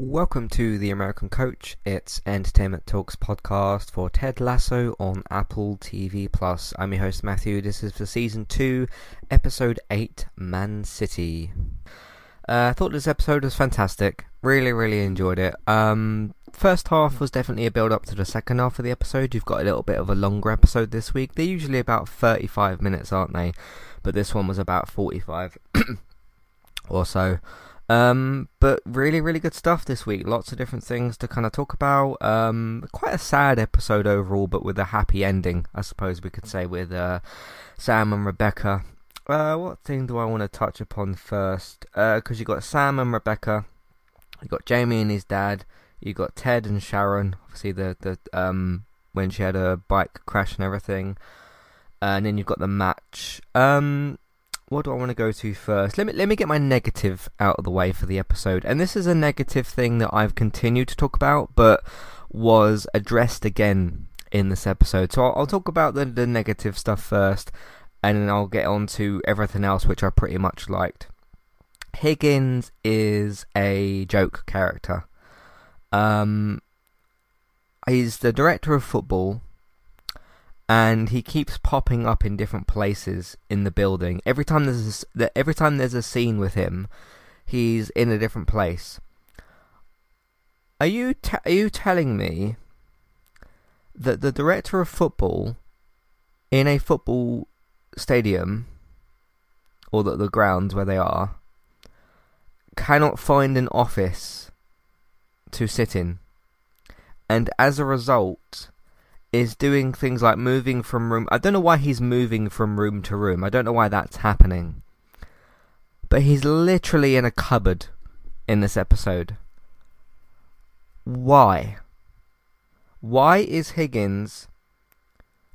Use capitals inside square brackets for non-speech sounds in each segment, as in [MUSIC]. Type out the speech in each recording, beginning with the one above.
Welcome to the American Coach. It's Entertainment Talks podcast for Ted Lasso on Apple TV Plus. I'm your host Matthew. This is for season two, episode eight, Man City. Uh, I thought this episode was fantastic. Really, really enjoyed it. Um, first half was definitely a build up to the second half of the episode. You've got a little bit of a longer episode this week. They're usually about 35 minutes, aren't they? But this one was about 45 [COUGHS] or so. Um, but really, really good stuff this week. Lots of different things to kind of talk about. Um, quite a sad episode overall, but with a happy ending, I suppose we could say, with uh, Sam and Rebecca. Uh, what thing do I want to touch upon first? Because uh, you got Sam and Rebecca, you got Jamie and his dad, you got Ted and Sharon. Obviously, the the um when she had a bike crash and everything, and then you've got the match. Um, what do I want to go to first? Let me let me get my negative out of the way for the episode. And this is a negative thing that I've continued to talk about, but was addressed again in this episode. So I'll, I'll talk about the, the negative stuff first, and then I'll get on to everything else which I pretty much liked. Higgins is a joke character. Um, he's the director of football and he keeps popping up in different places in the building. Every time there's a, every time there's a scene with him, he's in a different place. Are you are you telling me that the director of football in a football stadium or the, the grounds where they are cannot find an office to sit in, and as a result is doing things like moving from room. I don't know why he's moving from room to room. I don't know why that's happening. But he's literally in a cupboard in this episode. Why? Why is Higgins.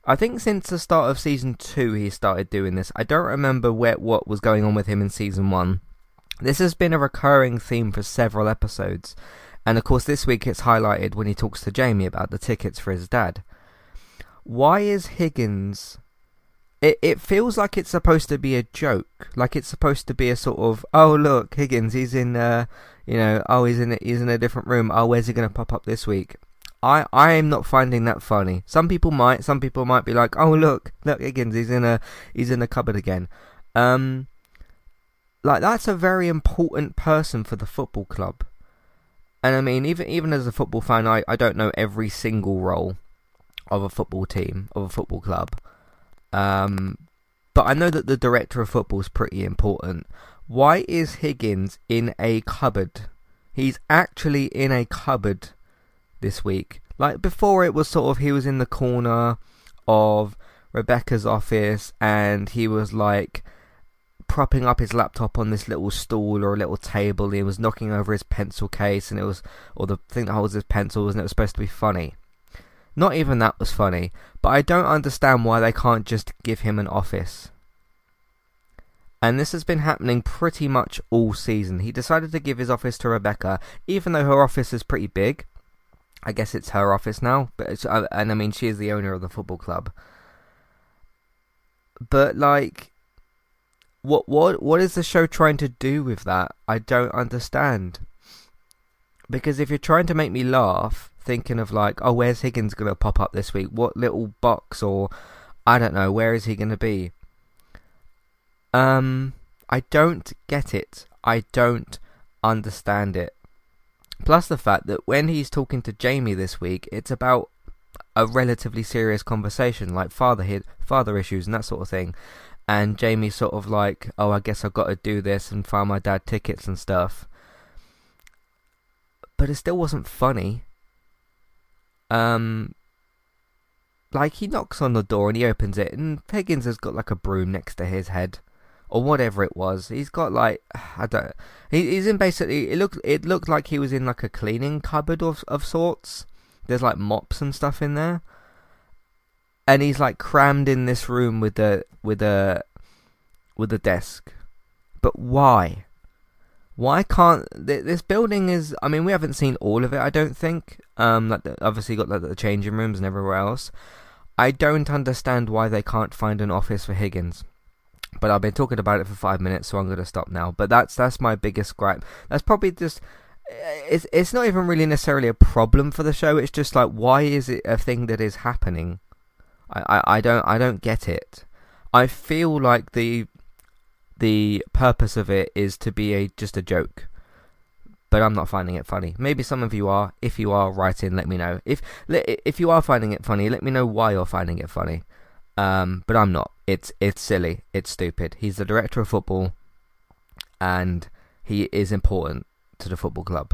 I think since the start of season two he started doing this. I don't remember where what was going on with him in season one. This has been a recurring theme for several episodes. And of course, this week it's highlighted when he talks to Jamie about the tickets for his dad why is Higgins? It it feels like it's supposed to be a joke, like it's supposed to be a sort of oh look Higgins he's in uh you know oh he's in a, he's in a different room oh where's he gonna pop up this week? I I am not finding that funny. Some people might, some people might be like oh look look Higgins he's in a he's in a cupboard again. Um, like that's a very important person for the football club. And I mean, even even as a football fan, I, I don't know every single role of a football team, of a football club. Um, but I know that the director of football is pretty important. Why is Higgins in a cupboard? He's actually in a cupboard this week. Like before, it was sort of he was in the corner of Rebecca's office and he was like propping up his laptop on this little stool or a little table. He was knocking over his pencil case and it was, or the thing that holds his pencils, and it was supposed to be funny. Not even that was funny, but I don't understand why they can't just give him an office. And this has been happening pretty much all season. He decided to give his office to Rebecca, even though her office is pretty big. I guess it's her office now, but uh, and I mean she is the owner of the football club. But like, what what what is the show trying to do with that? I don't understand. Because if you're trying to make me laugh, thinking of like, oh, where's Higgins going to pop up this week? What little box or I don't know, where is he going to be? Um, I don't get it. I don't understand it. Plus the fact that when he's talking to Jamie this week, it's about a relatively serious conversation, like fatherhood, father issues, and that sort of thing. And Jamie's sort of like, "Oh, I guess I've got to do this and find my dad tickets and stuff." But it still wasn't funny. Um, like he knocks on the door and he opens it, and Higgins has got like a broom next to his head, or whatever it was. He's got like [SIGHS] I don't. He, he's in basically. It looked it looked like he was in like a cleaning cupboard of of sorts. There's like mops and stuff in there, and he's like crammed in this room with the with a with a desk. But why? Why can't this building is? I mean, we haven't seen all of it. I don't think. Um, like the, obviously got like the changing rooms and everywhere else. I don't understand why they can't find an office for Higgins. But I've been talking about it for five minutes, so I'm going to stop now. But that's that's my biggest gripe. That's probably just it's it's not even really necessarily a problem for the show. It's just like why is it a thing that is happening? I, I, I don't I don't get it. I feel like the the purpose of it is to be a just a joke. But I'm not finding it funny. Maybe some of you are. If you are, write in. Let me know. If if you are finding it funny, let me know why you're finding it funny. Um, but I'm not. It's it's silly. It's stupid. He's the director of football, and he is important to the football club.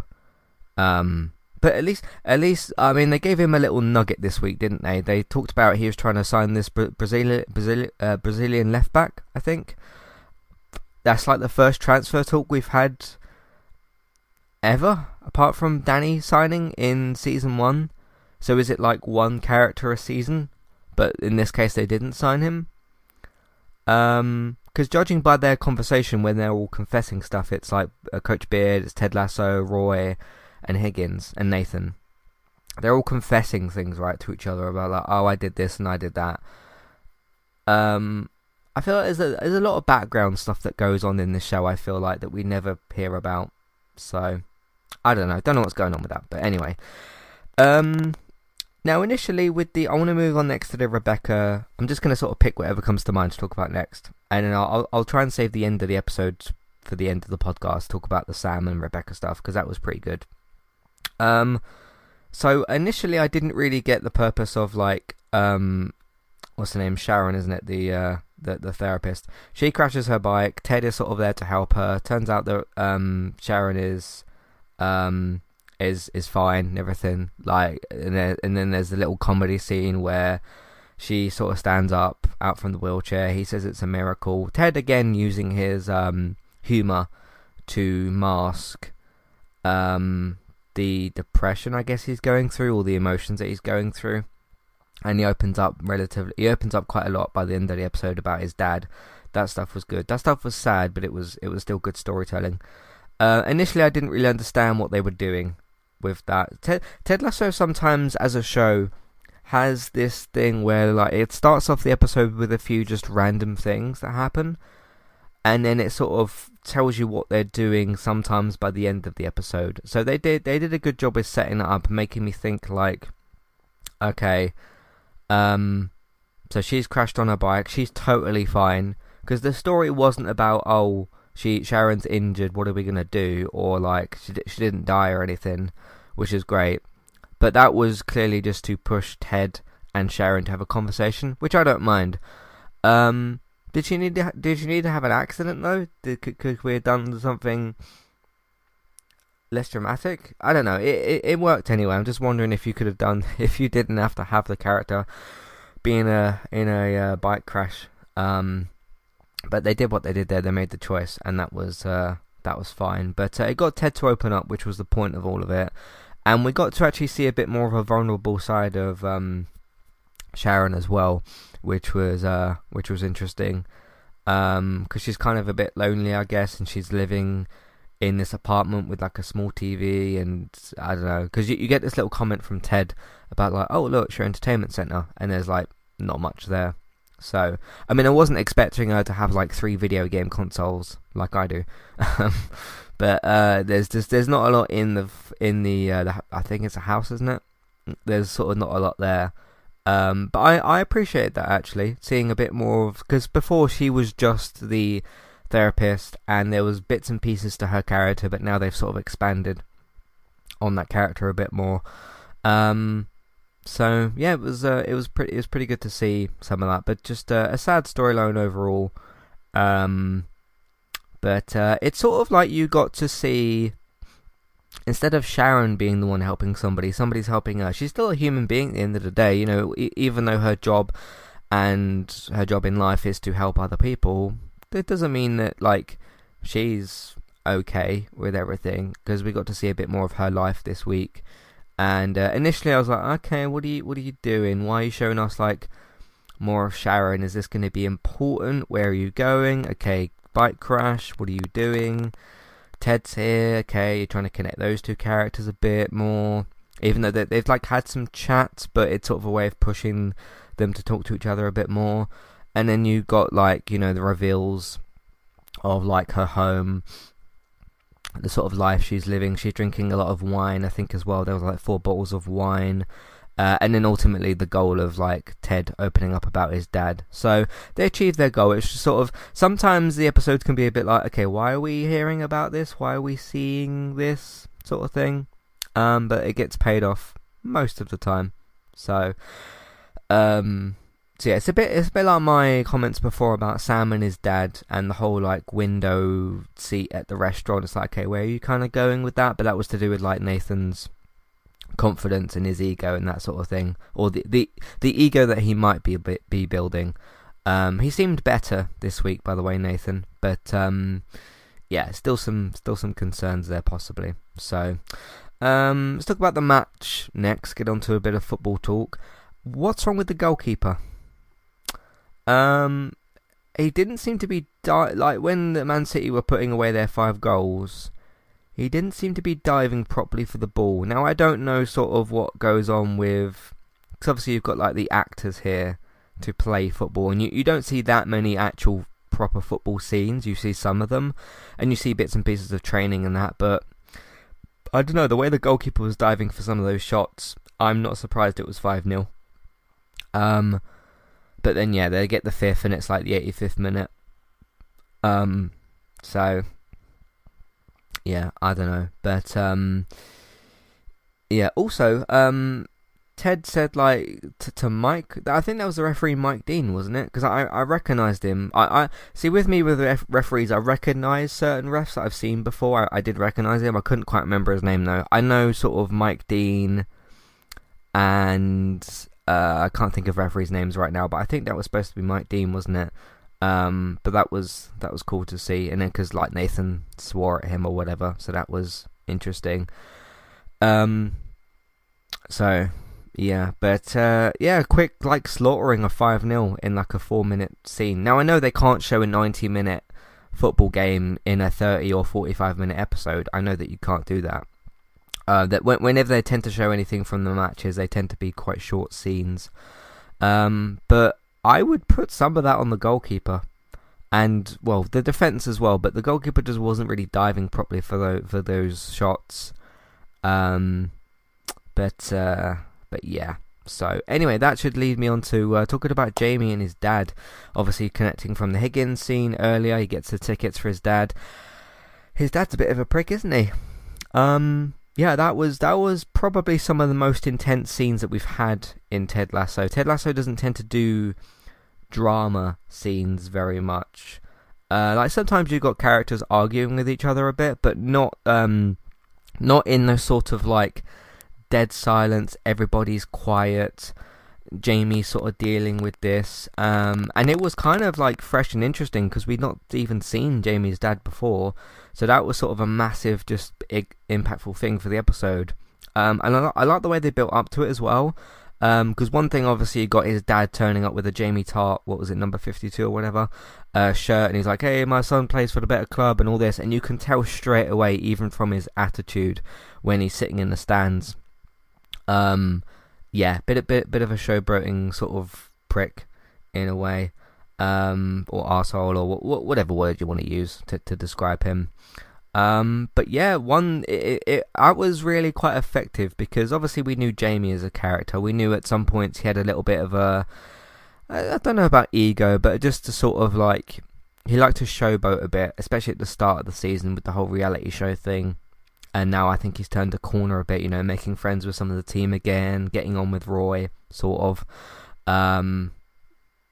Um, but at least, at least, I mean, they gave him a little nugget this week, didn't they? They talked about he was trying to sign this Brazilian, uh, Brazilian left back. I think that's like the first transfer talk we've had ever, apart from Danny signing in season one. So is it like one character a season? But in this case, they didn't sign him. Um, because judging by their conversation when they're all confessing stuff, it's like uh, Coach Beard, it's Ted Lasso, Roy, and Higgins and Nathan. They're all confessing things right to each other about like, oh, I did this and I did that. Um, I feel like there's a there's a lot of background stuff that goes on in the show. I feel like that we never hear about. So I don't know. Don't know what's going on with that. But anyway, um, now initially with the I want to move on next to the Rebecca. I'm just going to sort of pick whatever comes to mind to talk about next, and then I'll I'll, I'll try and save the end of the episode for the end of the podcast. Talk about the Sam and Rebecca stuff because that was pretty good. Um, so initially I didn't really get the purpose of like um, what's the name Sharon, isn't it? The uh, the the therapist. She crashes her bike. Ted is sort of there to help her. Turns out that um, Sharon is um, is is fine and everything. Like and and then there's a little comedy scene where she sort of stands up out from the wheelchair. He says it's a miracle. Ted again using his um, humor to mask um, the depression I guess he's going through, all the emotions that he's going through. And he opens up relatively. He opens up quite a lot by the end of the episode about his dad. That stuff was good. That stuff was sad, but it was it was still good storytelling. Uh, initially, I didn't really understand what they were doing with that. Ted, Ted Lasso sometimes, as a show, has this thing where like it starts off the episode with a few just random things that happen, and then it sort of tells you what they're doing. Sometimes by the end of the episode, so they did they did a good job with setting it up, making me think like, okay, um, so she's crashed on her bike. She's totally fine because the story wasn't about oh she Sharon's injured. What are we gonna do? Or like she she didn't die or anything, which is great. But that was clearly just to push Ted and Sharon to have a conversation, which I don't mind. Um, did she need to, did she need to have an accident though? Did, could, could we have done something less dramatic? I don't know. It, it it worked anyway. I'm just wondering if you could have done [LAUGHS] if you didn't have to have the character be in a in a uh, bike crash. Um, but they did what they did there. They made the choice, and that was uh, that was fine. But uh, it got Ted to open up, which was the point of all of it, and we got to actually see a bit more of a vulnerable side of um, Sharon as well, which was uh, which was interesting because um, she's kind of a bit lonely, I guess, and she's living in this apartment with like a small TV and I don't know because you, you get this little comment from Ted about like oh look it's your entertainment center and there's like not much there so, I mean, I wasn't expecting her to have like three video game consoles like I do, [LAUGHS] but uh, there's just there's not a lot in the in the, uh, the I think it's a house, isn't it? There's sort of not a lot there. Um, but I, I appreciate that actually, seeing a bit more of because before she was just the therapist and there was bits and pieces to her character, but now they've sort of expanded on that character a bit more. Um, so yeah, it was uh, it was pretty it was pretty good to see some of that, but just uh, a sad storyline overall. Um, but uh, it's sort of like you got to see instead of Sharon being the one helping somebody, somebody's helping her. She's still a human being at the end of the day, you know. E- even though her job and her job in life is to help other people, that doesn't mean that like she's okay with everything because we got to see a bit more of her life this week. And uh, initially, I was like, okay, what are you, what are you doing? Why are you showing us like more of Sharon? Is this going to be important? Where are you going? Okay, bike crash. What are you doing? Ted's here. Okay, you're trying to connect those two characters a bit more. Even though they've like had some chats, but it's sort of a way of pushing them to talk to each other a bit more. And then you got like you know the reveals of like her home the sort of life she's living. She's drinking a lot of wine, I think, as well. There was like four bottles of wine. Uh, and then ultimately the goal of like Ted opening up about his dad. So they achieved their goal. It's just sort of sometimes the episodes can be a bit like, okay, why are we hearing about this? Why are we seeing this sort of thing? Um, but it gets paid off most of the time. So, um, so yeah, it's a bit it's a bit like my comments before about Sam and his dad and the whole like window seat at the restaurant. It's like, okay, where are you kind of going with that? But that was to do with like Nathan's confidence and his ego and that sort of thing, or the the, the ego that he might be be building. Um, he seemed better this week, by the way, Nathan. But um, yeah, still some still some concerns there possibly. So um, let's talk about the match next. Get on to a bit of football talk. What's wrong with the goalkeeper? Um, he didn't seem to be di- like when the Man City were putting away their five goals. He didn't seem to be diving properly for the ball. Now I don't know sort of what goes on with because obviously you've got like the actors here to play football, and you you don't see that many actual proper football scenes. You see some of them, and you see bits and pieces of training and that, but I don't know the way the goalkeeper was diving for some of those shots. I'm not surprised it was five 0 Um, but then yeah, they get the fifth, and it's like the 85th minute. Um, so yeah, I don't know, but um, yeah. Also, um, Ted said like to, Mike. I think that was the referee Mike Dean, wasn't it? Because I I recognised him. I, I see with me with ref- referees. I recognise certain refs that I've seen before. I, I did recognise him. I couldn't quite remember his name though. I know sort of Mike Dean, and uh, I can't think of referees' names right now. But I think that was supposed to be Mike Dean, wasn't it? Um, but that was that was cool to see, and then because like Nathan swore at him or whatever, so that was interesting. Um, so yeah, but uh, yeah, quick like slaughtering of five 0 in like a four minute scene. Now I know they can't show a ninety minute football game in a thirty or forty five minute episode. I know that you can't do that. Uh, that whenever they tend to show anything from the matches, they tend to be quite short scenes. Um, but I would put some of that on the goalkeeper, and well, the defense as well. But the goalkeeper just wasn't really diving properly for those, for those shots. Um, but uh, but yeah. So anyway, that should lead me on to uh, talking about Jamie and his dad. Obviously, connecting from the Higgins scene earlier, he gets the tickets for his dad. His dad's a bit of a prick, isn't he? Um, yeah, that was that was probably some of the most intense scenes that we've had in Ted Lasso. Ted Lasso doesn't tend to do drama scenes very much. Uh, like sometimes you've got characters arguing with each other a bit, but not um, not in the sort of like dead silence. Everybody's quiet. Jamie sort of dealing with this, um, and it was kind of like fresh and interesting because we'd not even seen Jamie's dad before, so that was sort of a massive, just big, impactful thing for the episode. Um, and I, I like the way they built up to it as well, because um, one thing obviously you got his dad turning up with a Jamie Tartt, what was it, number fifty-two or whatever, uh, shirt, and he's like, "Hey, my son plays for the better club," and all this, and you can tell straight away, even from his attitude when he's sitting in the stands. Um, yeah, bit a bit bit of a showboating sort of prick in a way, um, or asshole, or wh- whatever word you want to use to to describe him. Um, but yeah, one it, it I was really quite effective because obviously we knew Jamie as a character. We knew at some points he had a little bit of a I, I don't know about ego, but just to sort of like he liked to showboat a bit, especially at the start of the season with the whole reality show thing and now I think he's turned a corner a bit. You know, making friends with some of the team again, getting on with Roy, sort of. Um,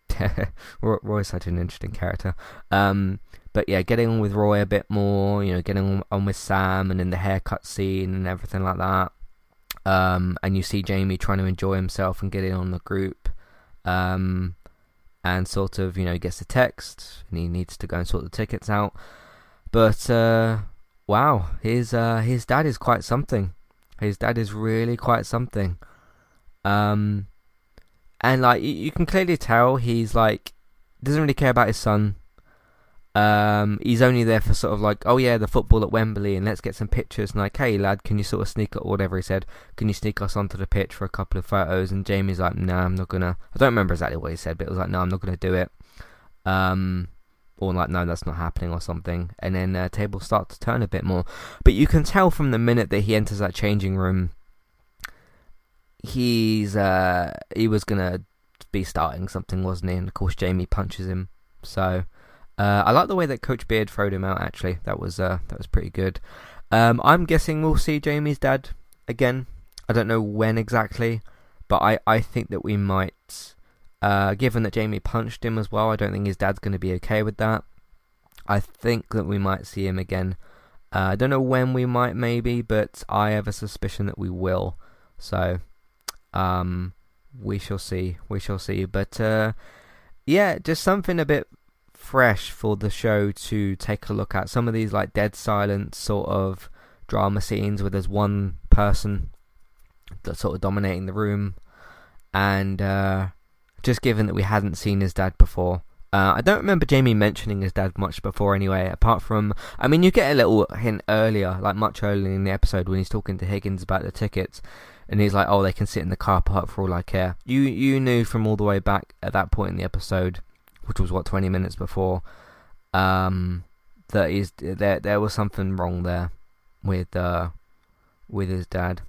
[LAUGHS] Roy's such an interesting character. Um, but yeah, getting on with Roy a bit more. You know, getting on with Sam, and in the haircut scene and everything like that. Um, and you see Jamie trying to enjoy himself and get in on the group. Um, and sort of, you know, gets a text and he needs to go and sort the tickets out. But uh, wow, his uh, his dad is quite something. His dad is really quite something. Um, and like you, can clearly tell he's like doesn't really care about his son. Um, he's only there for sort of like, oh yeah, the football at Wembley, and let's get some pictures. And like, hey lad, can you sort of sneak or whatever he said? Can you sneak us onto the pitch for a couple of photos? And Jamie's like, no, nah, I'm not gonna. I don't remember exactly what he said, but it was like, no, I'm not gonna do it. Um, or like no that's not happening or something and then uh, tables start to turn a bit more but you can tell from the minute that he enters that changing room he's uh he was gonna be starting something wasn't he and of course jamie punches him so uh, I like the way that Coach Beard throwed him out. Actually, that was uh, that was pretty good. Um, I'm guessing we'll see Jamie's dad again. I don't know when exactly, but I, I think that we might. Uh, given that Jamie punched him as well, I don't think his dad's going to be okay with that. I think that we might see him again. Uh, I don't know when we might, maybe, but I have a suspicion that we will. So, um, we shall see. We shall see. But uh, yeah, just something a bit fresh for the show to take a look at. Some of these like dead silence sort of drama scenes where there's one person that's sort of dominating the room, and uh, just given that we hadn't seen his dad before. Uh, I don't remember Jamie mentioning his dad much before anyway, apart from, I mean, you get a little hint earlier, like much earlier in the episode when he's talking to Higgins about the tickets, and he's like, oh, they can sit in the car park for all I care. You, you knew from all the way back at that point in the episode which was what 20 minutes before, um, that is there there was something wrong there with uh with his dad.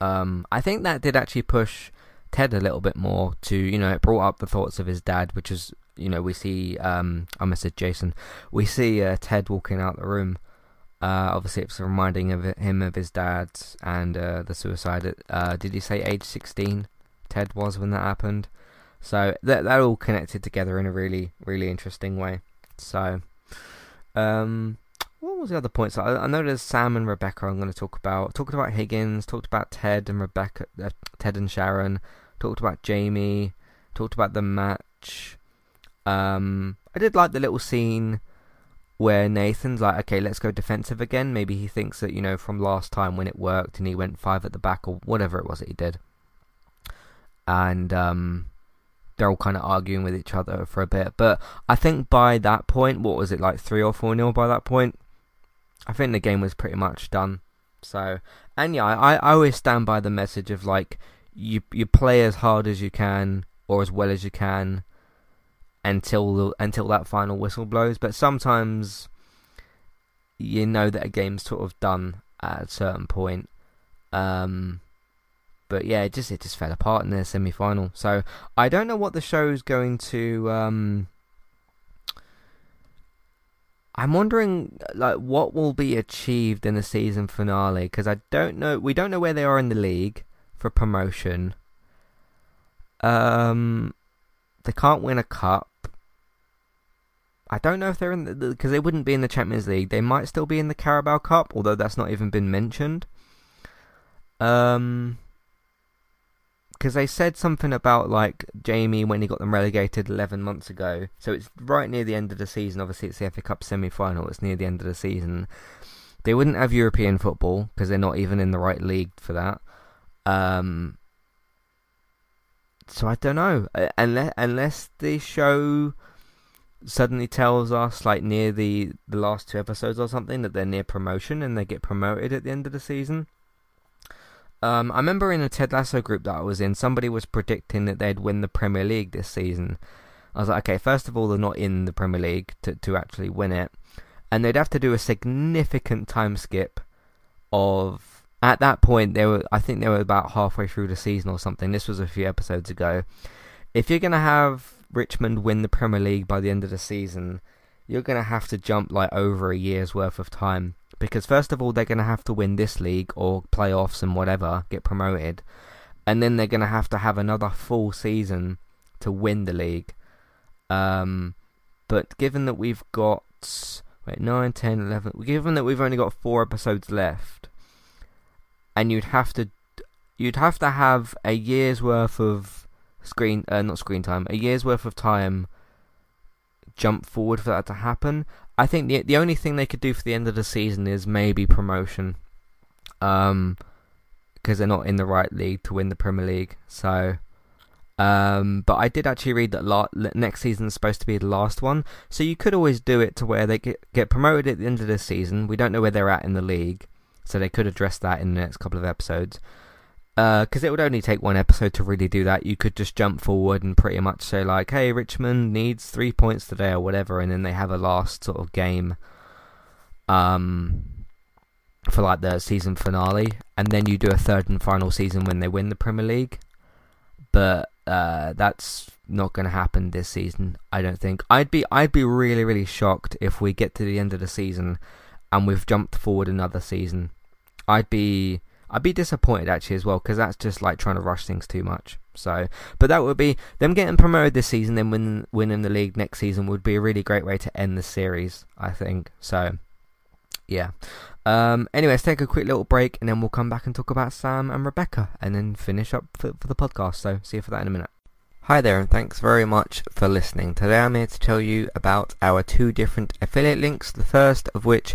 Um, I think that did actually push Ted a little bit more to you know it brought up the thoughts of his dad, which is you know we see um I messaged Jason, we see uh, Ted walking out the room. Uh, obviously, it's reminding of him of his dad and uh, the suicide. uh, did he say age sixteen? Ted was when that happened. So they're all connected together in a really, really interesting way. So, um, what was the other points? I, I know there's Sam and Rebecca. I'm going to talk about. Talked about Higgins. Talked about Ted and Rebecca. Uh, Ted and Sharon. Talked about Jamie. Talked about the match. Um, I did like the little scene where Nathan's like, okay, let's go defensive again. Maybe he thinks that you know from last time when it worked and he went five at the back or whatever it was that he did. And um, they're all kind of arguing with each other for a bit. But I think by that point, what was it like three or four nil by that point? I think the game was pretty much done. So and yeah, I, I always stand by the message of like you you play as hard as you can or as well as you can until until that final whistle blows. But sometimes you know that a game's sort of done at a certain point. Um, but yeah, it just it just fell apart in the semi final. So I don't know what the show's going to. Um, I'm wondering like what will be achieved in the season finale because I don't know. We don't know where they are in the league for promotion. Um, they can't win a cup. I don't know if they're in the because they wouldn't be in the Champions League. They might still be in the Carabao Cup, although that's not even been mentioned. Um, because they said something about like Jamie when he got them relegated 11 months ago. So it's right near the end of the season. Obviously, it's the FA Cup semi final. It's near the end of the season. They wouldn't have European football because they're not even in the right league for that. Um, so I don't know. Unless unless the show suddenly tells us like near the the last two episodes or something that they're near promotion and they get promoted at the end of the season um, I remember in a Ted Lasso group that I was in, somebody was predicting that they'd win the Premier League this season. I was like, okay, first of all, they're not in the Premier League to, to actually win it. And they'd have to do a significant time skip of. At that point, they were. I think they were about halfway through the season or something. This was a few episodes ago. If you're gonna have Richmond win the Premier League by the end of the season, you're gonna have to jump like over a year's worth of time because first of all they're going to have to win this league or playoffs and whatever, get promoted, and then they're going to have to have another full season to win the league. Um, but given that we've got wait 9, 10, 11, given that we've only got four episodes left, and you'd have to you'd have to have a year's worth of screen uh, not screen time, a year's worth of time jump forward for that to happen. I think the the only thing they could do for the end of the season is maybe promotion, um, because they're not in the right league to win the Premier League. So, um, but I did actually read that next season is supposed to be the last one. So you could always do it to where they get get promoted at the end of the season. We don't know where they're at in the league, so they could address that in the next couple of episodes. because uh, it would only take one episode to really do that. You could just jump forward and pretty much say like, "Hey, Richmond needs three points today" or whatever, and then they have a last sort of game, um, for like the season finale, and then you do a third and final season when they win the Premier League. But uh, that's not going to happen this season. I don't think. I'd be I'd be really really shocked if we get to the end of the season and we've jumped forward another season. I'd be I'd be disappointed actually as well because that's just like trying to rush things too much. So, but that would be them getting promoted this season, then win, winning the league next season would be a really great way to end the series. I think so. Yeah. Um, anyway, let's take a quick little break and then we'll come back and talk about Sam and Rebecca and then finish up for, for the podcast. So, see you for that in a minute. Hi there and thanks very much for listening. Today I'm here to tell you about our two different affiliate links. The first of which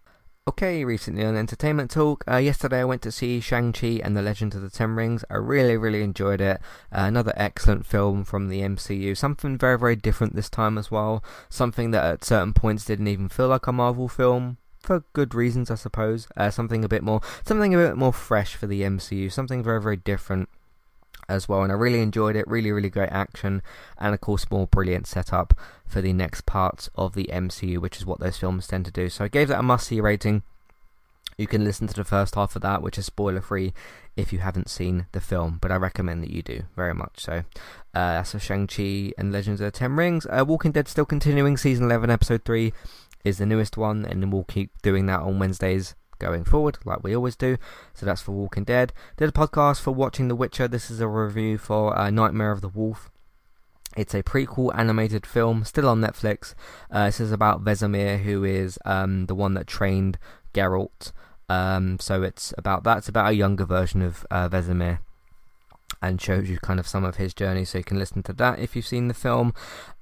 Okay, recently on Entertainment Talk, uh, yesterday I went to see Shang-Chi and the Legend of the Ten Rings. I really, really enjoyed it. Uh, another excellent film from the MCU. Something very, very different this time as well. Something that at certain points didn't even feel like a Marvel film. For good reasons, I suppose. Uh, something a bit more, something a bit more fresh for the MCU. Something very, very different as well, and I really enjoyed it. Really, really great action, and of course, more brilliant setup for the next parts of the MCU, which is what those films tend to do. So I gave that a must-see rating. You can listen to the first half of that, which is spoiler-free if you haven't seen the film, but I recommend that you do very much. So uh, that's a Shang-Chi and Legends of the Ten Rings. Uh, Walking Dead still continuing, season 11, episode 3 is the newest one, and then we'll keep doing that on Wednesdays going forward, like we always do. So that's for Walking Dead. Did a podcast for watching The Witcher. This is a review for uh, Nightmare of the Wolf. It's a prequel animated film, still on Netflix. Uh, this is about Vesemir, who is um, the one that trained Geralt. Um, so it's about that. It's about a younger version of uh, Vesemir and shows you kind of some of his journey, so you can listen to that if you've seen the film.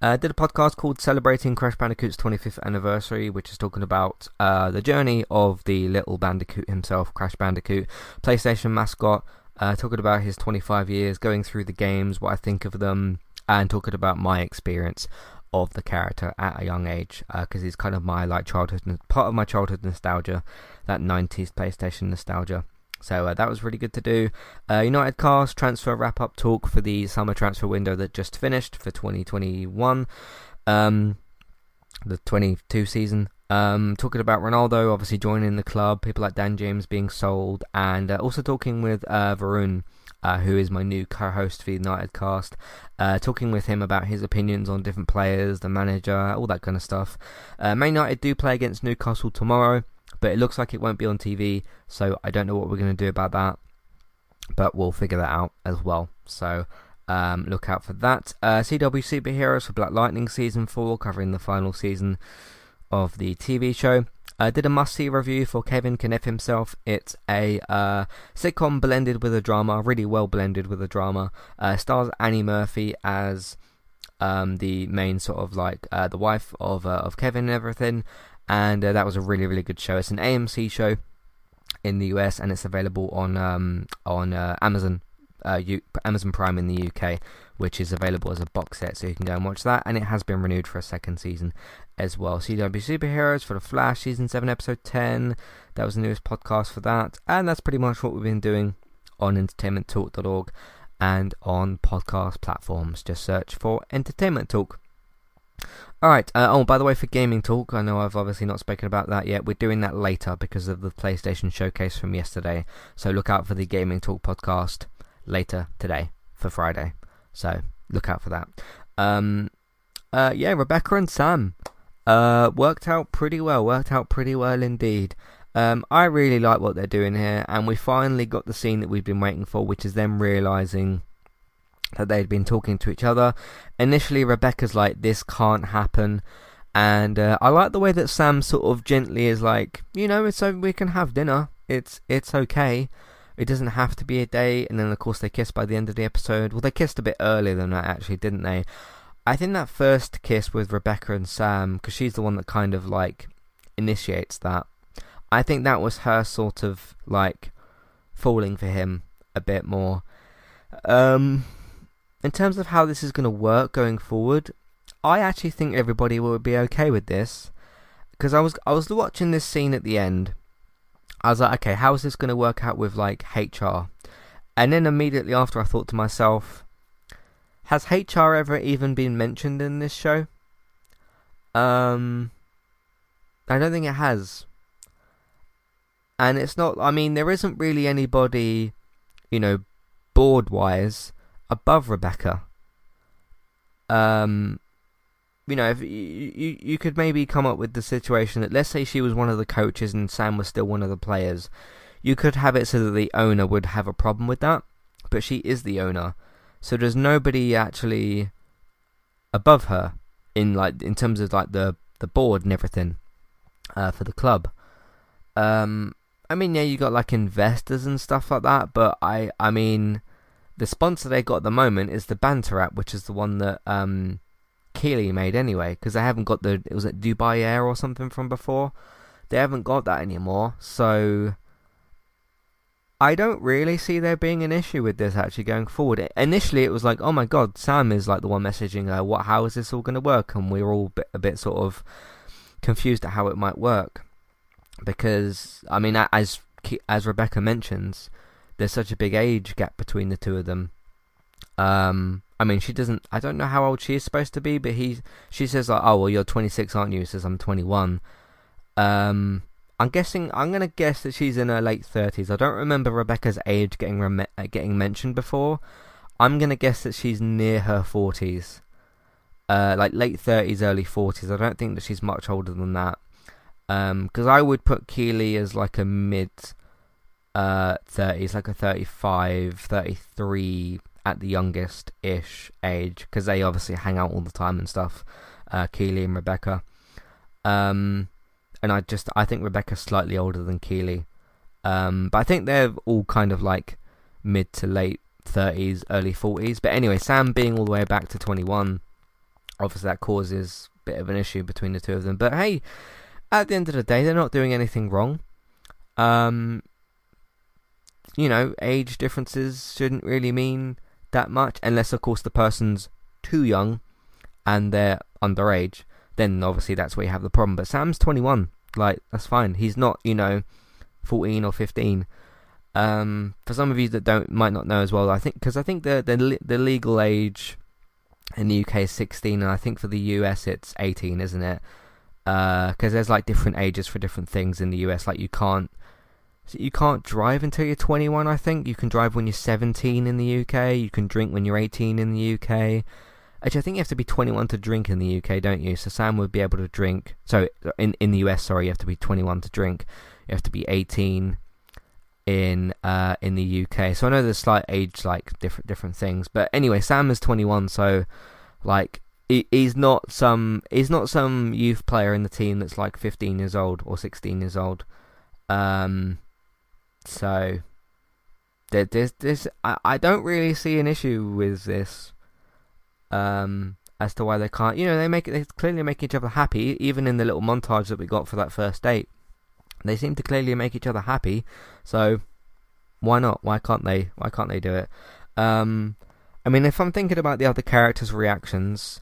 Uh, did a podcast called Celebrating Crash Bandicoot's 25th Anniversary, which is talking about uh, the journey of the little Bandicoot himself, Crash Bandicoot, PlayStation mascot, uh, talking about his 25 years, going through the games, what I think of them, and talking about my experience of the character at a young age because uh, he's kind of my like childhood part of my childhood nostalgia that 90s PlayStation nostalgia so uh, that was really good to do. Uh, United Cast transfer wrap up talk for the summer transfer window that just finished for 2021, um, the 22 season. Um, talking about Ronaldo obviously joining the club, people like Dan James being sold, and uh, also talking with uh, Varun. Uh, who is my new co-host for the United Cast? Uh, talking with him about his opinions on different players, the manager, all that kind of stuff. Uh, Man United do play against Newcastle tomorrow but it looks like it won't be on TV, so I don't know what we're going to do about that. but we'll figure that out as well. So um, look out for that. Uh, CW Superheroes for Black Lightning season four, covering the final season of the TV show. I uh, did a must see review for Kevin Can F Himself. It's a uh, sitcom blended with a drama, really well blended with a drama. Uh, stars Annie Murphy as um, the main sort of like uh, the wife of uh, of Kevin and everything, and uh, that was a really really good show. It's an AMC show in the US and it's available on um, on Amazon U- Amazon Prime in the UK, which is available as a box set, so you can go and watch that. And it has been renewed for a second season as well. CW Superheroes for the Flash season seven, episode ten. That was the newest podcast for that, and that's pretty much what we've been doing on entertainmenttalk.org and on podcast platforms. Just search for Entertainment Talk. Alright, uh, oh, by the way, for Gaming Talk, I know I've obviously not spoken about that yet. We're doing that later because of the PlayStation showcase from yesterday. So look out for the Gaming Talk podcast later today for Friday. So look out for that. Um, uh, yeah, Rebecca and Sam uh, worked out pretty well. Worked out pretty well indeed. Um, I really like what they're doing here, and we finally got the scene that we've been waiting for, which is them realizing that they'd been talking to each other. Initially, Rebecca's like, "This can't happen," and uh, I like the way that Sam sort of gently is like, "You know, it's so we can have dinner. It's it's okay. It doesn't have to be a date." And then, of course, they kiss by the end of the episode. Well, they kissed a bit earlier than that, actually, didn't they? I think that first kiss with Rebecca and Sam, because she's the one that kind of like initiates that. I think that was her sort of like falling for him a bit more. Um, in terms of how this is going to work going forward, I actually think everybody will be okay with this because I was I was watching this scene at the end. I was like, okay, how is this going to work out with like HR? And then immediately after, I thought to myself, has HR ever even been mentioned in this show? Um, I don't think it has. And it's not. I mean, there isn't really anybody, you know, board wise above Rebecca. Um, you know, if you, you you could maybe come up with the situation that let's say she was one of the coaches and Sam was still one of the players, you could have it so that the owner would have a problem with that, but she is the owner, so there's nobody actually above her in like in terms of like the the board and everything uh, for the club. Um, I mean, yeah, you got like investors and stuff like that, but I I mean the sponsor they got at the moment is the Bantr app, which is the one that um, Keeley made anyway, because they haven't got the it was at Dubai Air or something from before. They haven't got that anymore, so I don't really see there being an issue with this actually going forward. Initially, it was like, oh my god, Sam is like the one messaging her. What? How is this all going to work? And we were all a bit, a bit sort of confused at how it might work because I mean, as as Rebecca mentions, there's such a big age gap between the two of them. Um, I mean, she doesn't. I don't know how old she is supposed to be, but he, she says like, "Oh, well, you're 26, aren't you?" He says I'm 21. Um, I'm guessing. I'm gonna guess that she's in her late 30s. I don't remember Rebecca's age getting rem- uh, getting mentioned before. I'm gonna guess that she's near her 40s, uh, like late 30s, early 40s. I don't think that she's much older than that. Because um, I would put Keeley as like a mid uh, 30s, like a 35, 33 at the youngest ish age, because they obviously hang out all the time and stuff. Uh, Keeley and Rebecca. Um, and I just I think Rebecca's slightly older than Keeley Um, but I think they're all kind of like mid to late 30s, early 40s. But anyway, Sam being all the way back to 21, obviously that causes a bit of an issue between the two of them. But hey, at the end of the day, they're not doing anything wrong. Um, you know, age differences shouldn't really mean that much, unless, of course, the person's too young and they're underage. Then obviously that's where you have the problem. But Sam's 21, like that's fine. He's not, you know, 14 or 15. Um, for some of you that don't might not know as well, I think because I think the the the legal age in the UK is 16, and I think for the US it's 18, isn't it? Because uh, there's like different ages for different things in the US. Like you can't you can't drive until you're 21, I think. You can drive when you're 17 in the UK. You can drink when you're 18 in the UK. Actually, I think you have to be 21 to drink in the UK, don't you? So Sam would be able to drink. So in in the US, sorry, you have to be 21 to drink. You have to be 18 in uh, in the UK. So I know there's slight age like different different things, but anyway, Sam is 21, so like he's not some he's not some youth player in the team that's like 15 years old or 16 years old. Um, so there, there's this I, I don't really see an issue with this. Um, as to why they can't, you know, they make it they clearly make each other happy, even in the little montage that we got for that first date. They seem to clearly make each other happy, so why not? Why can't they? Why can't they do it? Um, I mean, if I'm thinking about the other characters' reactions,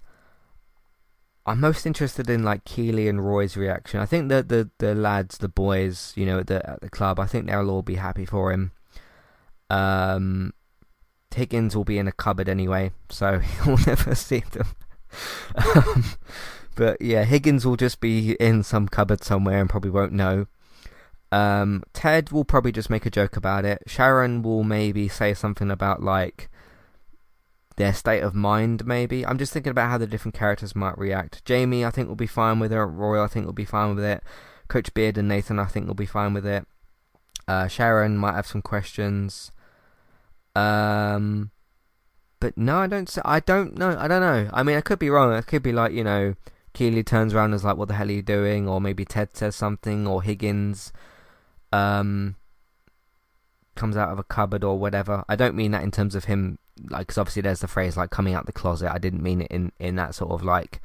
I'm most interested in like Keeley and Roy's reaction. I think that the the lads, the boys, you know, at the at the club, I think they'll all be happy for him. Um, Higgins will be in a cupboard anyway, so [LAUGHS] he'll never see them. um, but yeah, Higgins will just be in some cupboard somewhere and probably won't know. Um, Ted will probably just make a joke about it. Sharon will maybe say something about like their state of mind. Maybe I'm just thinking about how the different characters might react. Jamie, I think will be fine with it. Roy, I think will be fine with it. Coach Beard and Nathan, I think will be fine with it. Uh, Sharon might have some questions. Um, but no, I don't. I don't know. I don't know. I mean, I could be wrong. It could be like you know, Keeley turns around and is like, "What the hell are you doing?" Or maybe Ted says something, or Higgins um, comes out of a cupboard or whatever. I don't mean that in terms of him, like, because obviously there's the phrase like coming out the closet. I didn't mean it in in that sort of like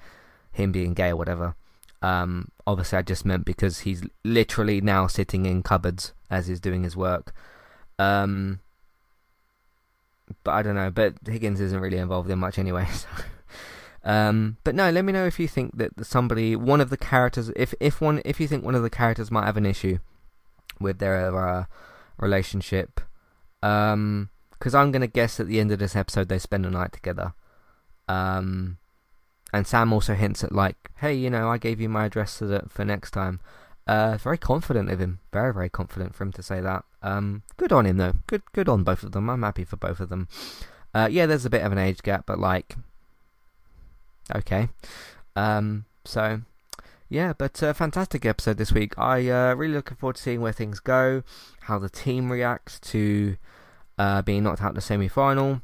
him being gay or whatever. Um, obviously, I just meant because he's literally now sitting in cupboards as he's doing his work. Um, but I don't know. But Higgins isn't really involved in much anyway. [LAUGHS] So. Um, but no, let me know if you think that somebody, one of the characters, if if one, if you think one of the characters might have an issue with their uh, relationship. Um, because I'm gonna guess at the end of this episode they spend a night together. Um, and Sam also hints at like, hey, you know, I gave you my address for, the, for next time. Uh, very confident of him. Very, very confident for him to say that. Um, good on him though. Good, good on both of them. I'm happy for both of them. Uh, yeah, there's a bit of an age gap, but like, okay. Um, so yeah, but uh, fantastic episode this week. I uh, really looking forward to seeing where things go, how the team reacts to uh, being knocked out the semi-final,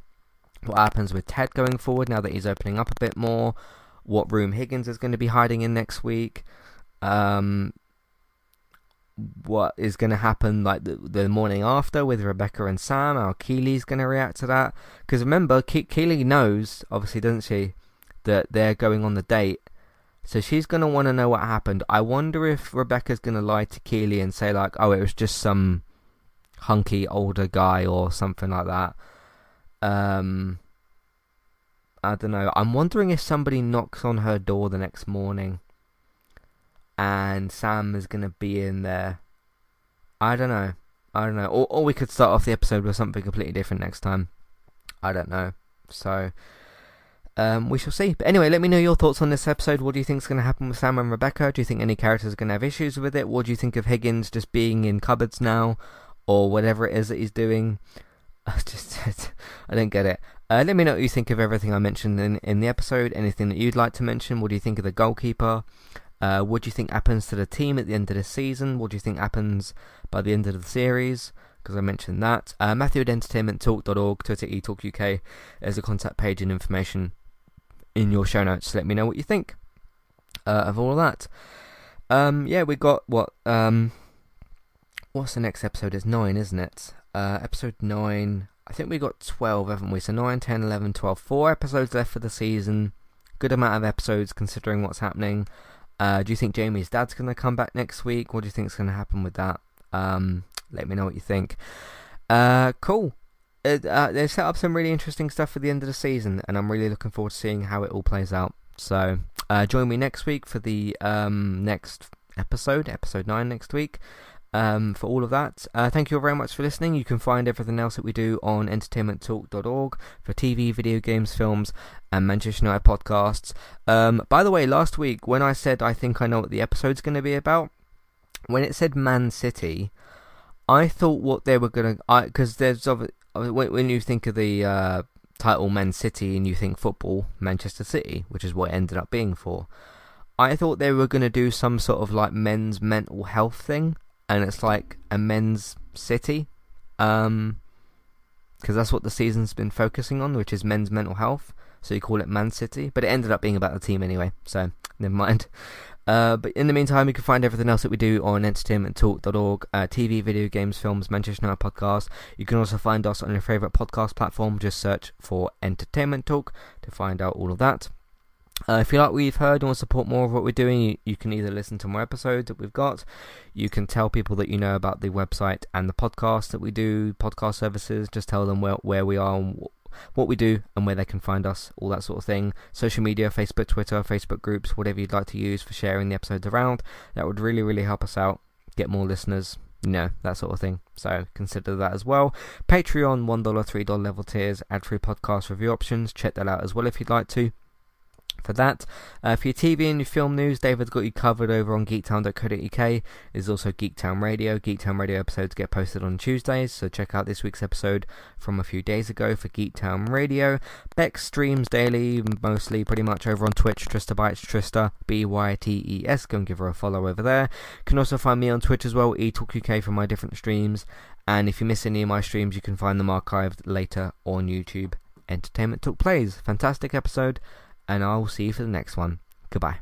what happens with Ted going forward now that he's opening up a bit more, what room Higgins is going to be hiding in next week, um, what is going to happen like the, the morning after with Rebecca and Sam, how Keeley's going to react to that. Because remember, Ke- Keeley knows, obviously, doesn't she, that they're going on the date. So she's going to want to know what happened. I wonder if Rebecca's going to lie to Keeley and say, like, oh, it was just some hunky older guy or something like that. Um, I don't know. I'm wondering if somebody knocks on her door the next morning and Sam is going to be in there. I don't know. I don't know. Or, or we could start off the episode with something completely different next time. I don't know. So, um, we shall see. But anyway, let me know your thoughts on this episode. What do you think is going to happen with Sam and Rebecca? Do you think any characters are going to have issues with it? What do you think of Higgins just being in cupboards now, or whatever it is that he's doing? [LAUGHS] I just, I don't get it. Uh, let me know what you think of everything I mentioned in, in the episode. Anything that you'd like to mention? What do you think of the goalkeeper? Uh, what do you think happens to the team at the end of the season? What do you think happens by the end of the series? Because I mentioned that. Uh, Matthew at entertainmenttalk.org, Twitter, eTalkUK. There's a contact page and information in your show notes. Let me know what you think uh, of all of that. Um, yeah, we got what? Um, what's the next episode? It's nine, isn't it? Uh, episode nine. I think we got twelve, haven't we? So 9, 10, 11, 12. Four episodes left for the season. Good amount of episodes considering what's happening. Uh, do you think Jamie's dad's going to come back next week? What do you think is going to happen with that? Um, let me know what you think. Uh, cool uh, they've set up some really interesting stuff for the end of the season, and I'm really looking forward to seeing how it all plays out. So, uh, join me next week for the um, next episode, episode 9 next week, um, for all of that. Uh, thank you all very much for listening. You can find everything else that we do on entertainmenttalk.org for TV, video games, films, and Manchester United podcasts. Um, by the way, last week when I said I think I know what the episode's going to be about, when it said Man City, I thought what they were going to. Because there's when you think of the uh, title Man City and you think football, Manchester City, which is what it ended up being for. I thought they were going to do some sort of like men's mental health thing, and it's like a men's city, Um, because that's what the season's been focusing on, which is men's mental health. So you call it Man City, but it ended up being about the team anyway. So [LAUGHS] never mind. Uh, but in the meantime, you can find everything else that we do on entertainmenttalk.org, uh, TV, video games, films, Manchester United podcast. You can also find us on your favourite podcast platform. Just search for Entertainment Talk to find out all of that. Uh, if you like what you've heard and want to support more of what we're doing, you, you, can either listen to more episodes that we've got, you can tell people that you know about the website and the podcast that we do, podcast services, just tell them where, where we are and what we do and where they can find us, all that sort of thing. Social media, Facebook, Twitter, Facebook groups, whatever you'd like to use for sharing the episodes around. That would really, really help us out, get more listeners, you know, that sort of thing. So consider that as well. Patreon, $1, $3 level tiers, ad free podcast review options. Check that out as well if you'd like to for that. Uh, for your TV and your film news, David's got you covered over on geektown.co.uk. There's also Geektown Radio. Geektown Radio episodes get posted on Tuesdays, so check out this week's episode from a few days ago for Geektown Radio. Beck streams daily, mostly pretty much over on Twitch. Trista Bytes, Trista, B Y T E S. Go and give her a follow over there. You can also find me on Twitch as well, eTalkUK for my different streams. And if you miss any of my streams, you can find them archived later on YouTube. Entertainment Talk Plays. Fantastic episode and I'll see you for the next one. Goodbye.